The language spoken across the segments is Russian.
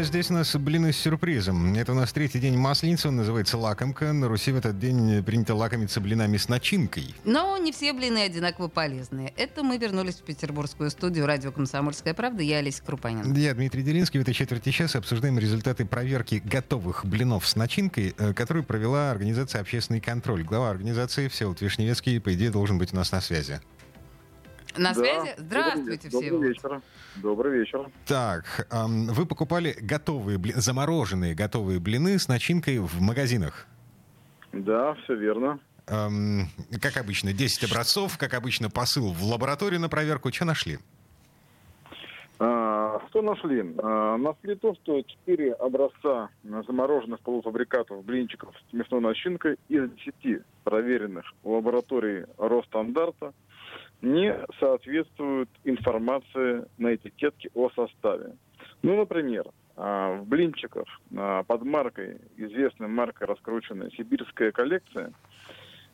А здесь у нас блины с сюрпризом. Это у нас третий день масленицы, он называется лакомка. На Руси в этот день принято лакомиться блинами с начинкой. Но не все блины одинаково полезные. Это мы вернулись в петербургскую студию радио «Комсомольская правда». Я Олеся Крупанин. Я Дмитрий Делинский. В этой четверти часа обсуждаем результаты проверки готовых блинов с начинкой, э, которую провела организация «Общественный контроль». Глава организации Всеволод Вишневецкий, по идее, должен быть у нас на связи. На связи? Здравствуйте, Добрый, все. добрый вечер. Добрый вечер. Так, вы покупали готовые, замороженные готовые блины с начинкой в магазинах. Да, все верно. Эм, как обычно, 10 образцов, как обычно, посыл в лабораторию на проверку. Что нашли? А, что нашли? А, нашли то, что 4 образца замороженных полуфабрикатов блинчиков с мясной начинкой из 10 проверенных в лаборатории Росстандарта не соответствуют информации на этикетке о составе. Ну, например, а, в блинчиках а, под маркой, известной маркой раскрученная «Сибирская коллекция»,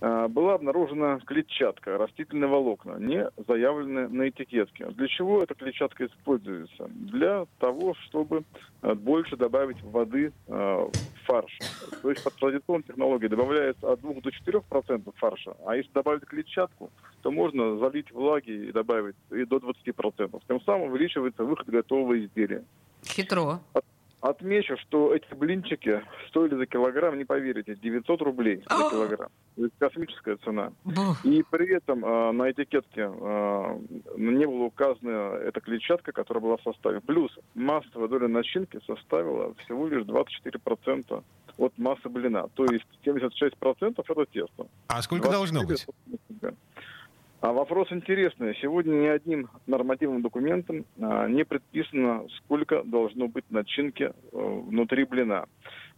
а, была обнаружена клетчатка, растительные волокна, не заявленные на этикетке. Для чего эта клетчатка используется? Для того, чтобы больше добавить воды в фарш. То есть по традиционной технологии добавляется от 2 до 4 процентов фарша, а если добавить клетчатку, то можно залить влаги и добавить и до 20 процентов. Тем самым увеличивается выход готового изделия. Хитро. Отмечу, что эти блинчики стоили за килограмм, не поверите, 900 рублей за А! килограмм. То есть космическая цена. Бух. И при этом э, на этикетке э, не была указана эта клетчатка, которая была в составе. Плюс массовая доля начинки составила всего лишь 24% от массы блина. То есть 76% это тесто. А сколько должно быть? 24%. А вопрос интересный. Сегодня ни одним нормативным документом а, не предписано, сколько должно быть начинки э, внутри блина.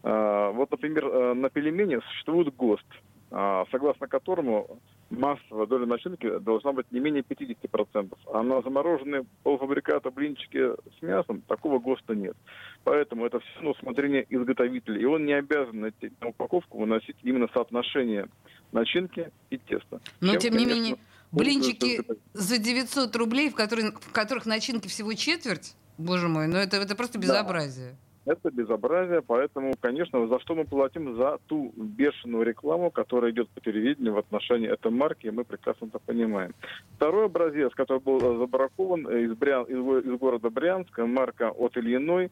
А, вот, например, э, на пельмени существует ГОСТ, а, согласно которому массовая доля начинки должна быть не менее 50%. А на замороженные полуфабрикаты, блинчики с мясом такого ГОСТа нет. Поэтому это все на усмотрение изготовителя. И он не обязан на упаковку выносить именно соотношение начинки и теста. Но, Чем, тем не конечно, менее, блинчики за 900 рублей, в, которые- в которых начинки всего четверть, боже мой, ну это, это просто Да. безобразие. Это безобразие, поэтому, конечно, за что мы платим? За ту бешеную рекламу, которая идет по телевидению в отношении этой марки, и мы прекрасно это понимаем. Второй образец, который был э, забракован э, из, Брян- из из города Брянска, марка от Ильиной,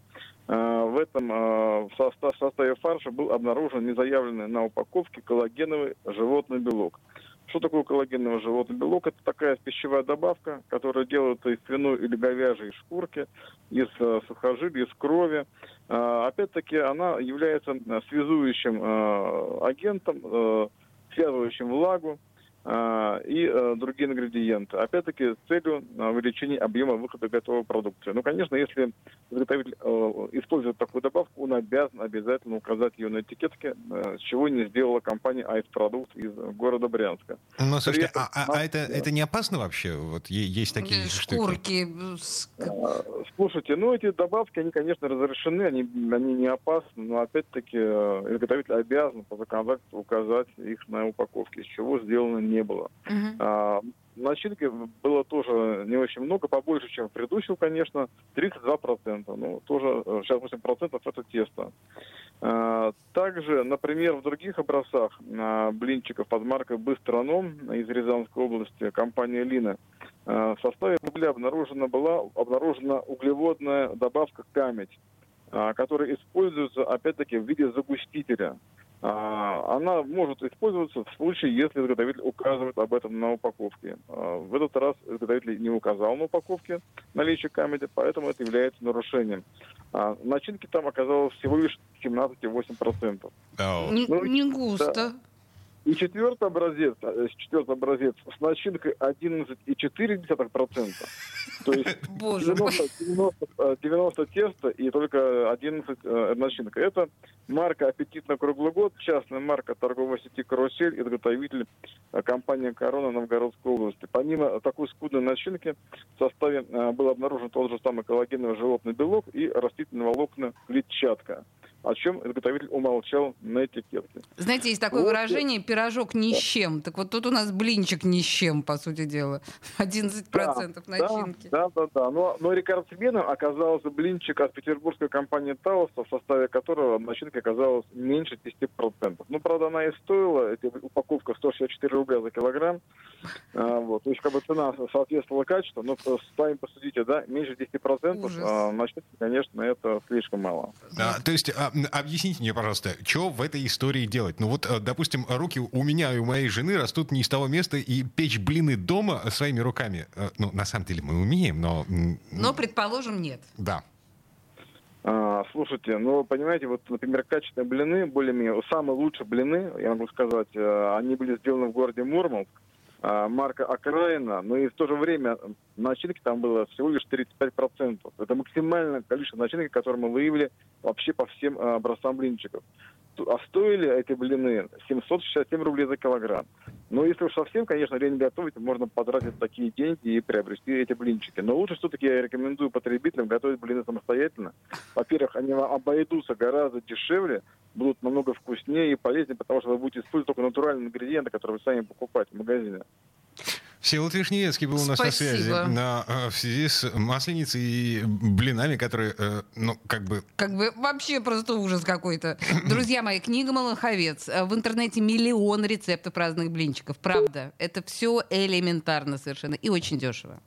э, в этом в составе фарша был обнаружен незаявленный на упаковке коллагеновый животный белок. Что такое коллагеновый животный белок? Это такая пищевая добавка, которая делается из свиной или говяжьей шкурки, из э, сухожилий, из крови. А, Опять-таки она является связующим э, агентом, э, связывающим влагу и э, другие ингредиенты. Опять-таки с целью э, увеличения объема выхода готовой продукции. Ну, конечно, если изготовитель э, использует такую добавку, он обязан обязательно указать ее на этикетке, э, с чего не сделала компания Айс Продукт из города Брянска. Ну, слушайте, этом а, а- а это, это не опасно вообще? Вот есть такие штуки. Шкурки. с- А, Слушайте, ну эти добавки, они, конечно, разрешены, они, они не опасны, но опять-таки изготовитель обязан по законодательству указать их на упаковке, с чего сделано не было. Мгм. А, начинки было тоже не очень много, побольше, чем в предыдущем, конечно, 32%. Ну, тоже э, 68% это тесто. А, Также, например, в других образцах а, блинчиков под маркой «Быстроном» из Рязанской области компания «Лина» а, в составе угля обнаружена была обнаружена углеводная добавка «Камедь», которая используется, опять-таки, в виде загустителя. А, Она может использоваться в случае, если изготовитель указывает об этом на упаковке. А, В этот раз изготовитель не указал на упаковке наличие камеди, поэтому это является нарушением. А Начинки там оказалось всего лишь 17,8%. Ау. Не, Ну, не густо. И И четвертый образец, э, четвертый образец с начинкой 11,4%. То есть 90, 90, 90 теста и только 11 э, начинка. Это марка «Аппетитно круглый год», частная марка торговой сети «Карусель», изготовитель э, компании «Корона» Новгородской области. Помимо такой скудной начинки в составе э, был обнаружен тот же самый коллагеновый животный белок и растительные волокна клетчатка о чем изготовитель умолчал на этикетке. Знаете, есть такое вот выражение «пирожок ни с чем». Так вот тут у нас блинчик ни с чем, по сути дела. 11% да, начинки. Да, да, да. Но, но рекордсменом оказался блинчик от петербургской компании «Тауса», в составе которого начинка оказалась меньше 10%. Ну, правда, она и стоила, эта упаковка 164 рубля за килограмм. А, вот. То есть, как бы цена соответствовала качеству, но сами посудите, да, меньше 10%, Ужас. а, начинки, конечно, это слишком мало. А, то есть, а, объясните мне, пожалуйста, что в этой истории делать? Ну вот, э, допустим, руки у меня и у моей жены растут не из того места, и печь блины дома своими руками. Э, ну, на самом деле мы умеем, но... Но, предположим, нет. Да. А, слушайте, ну, понимаете, вот, например, качественные блины, более-менее, самые лучшие блины, я могу сказать, э, они были сделаны в городе Мурманск, марка «Окраина», но и в то же время начинки там было всего лишь 35%. Это максимальное количество начинки, которое мы выявили вообще по всем а, образцам блинчиков. А стоили эти блины 767 рублей за килограмм. Но если уж совсем, конечно, лень готовить, можно потратить такие деньги и приобрести эти блинчики. Но лучше все-таки я рекомендую потребителям готовить блины самостоятельно. Во-первых, они обойдутся гораздо дешевле, будут намного вкуснее и полезнее, потому что вы будете использовать только натуральные ингредиенты, которые вы сами покупаете в магазине. Всеволод Вишневецкий был у нас на связи на, э, в связи с масленицей и блинами, которые, э, ну, как бы... Как бы вообще просто ужас какой-то. Друзья мои, книга «Малаховец». Э, в интернете миллион рецептов разных блинчиков. Правда, это все элементарно совершенно и очень дешево.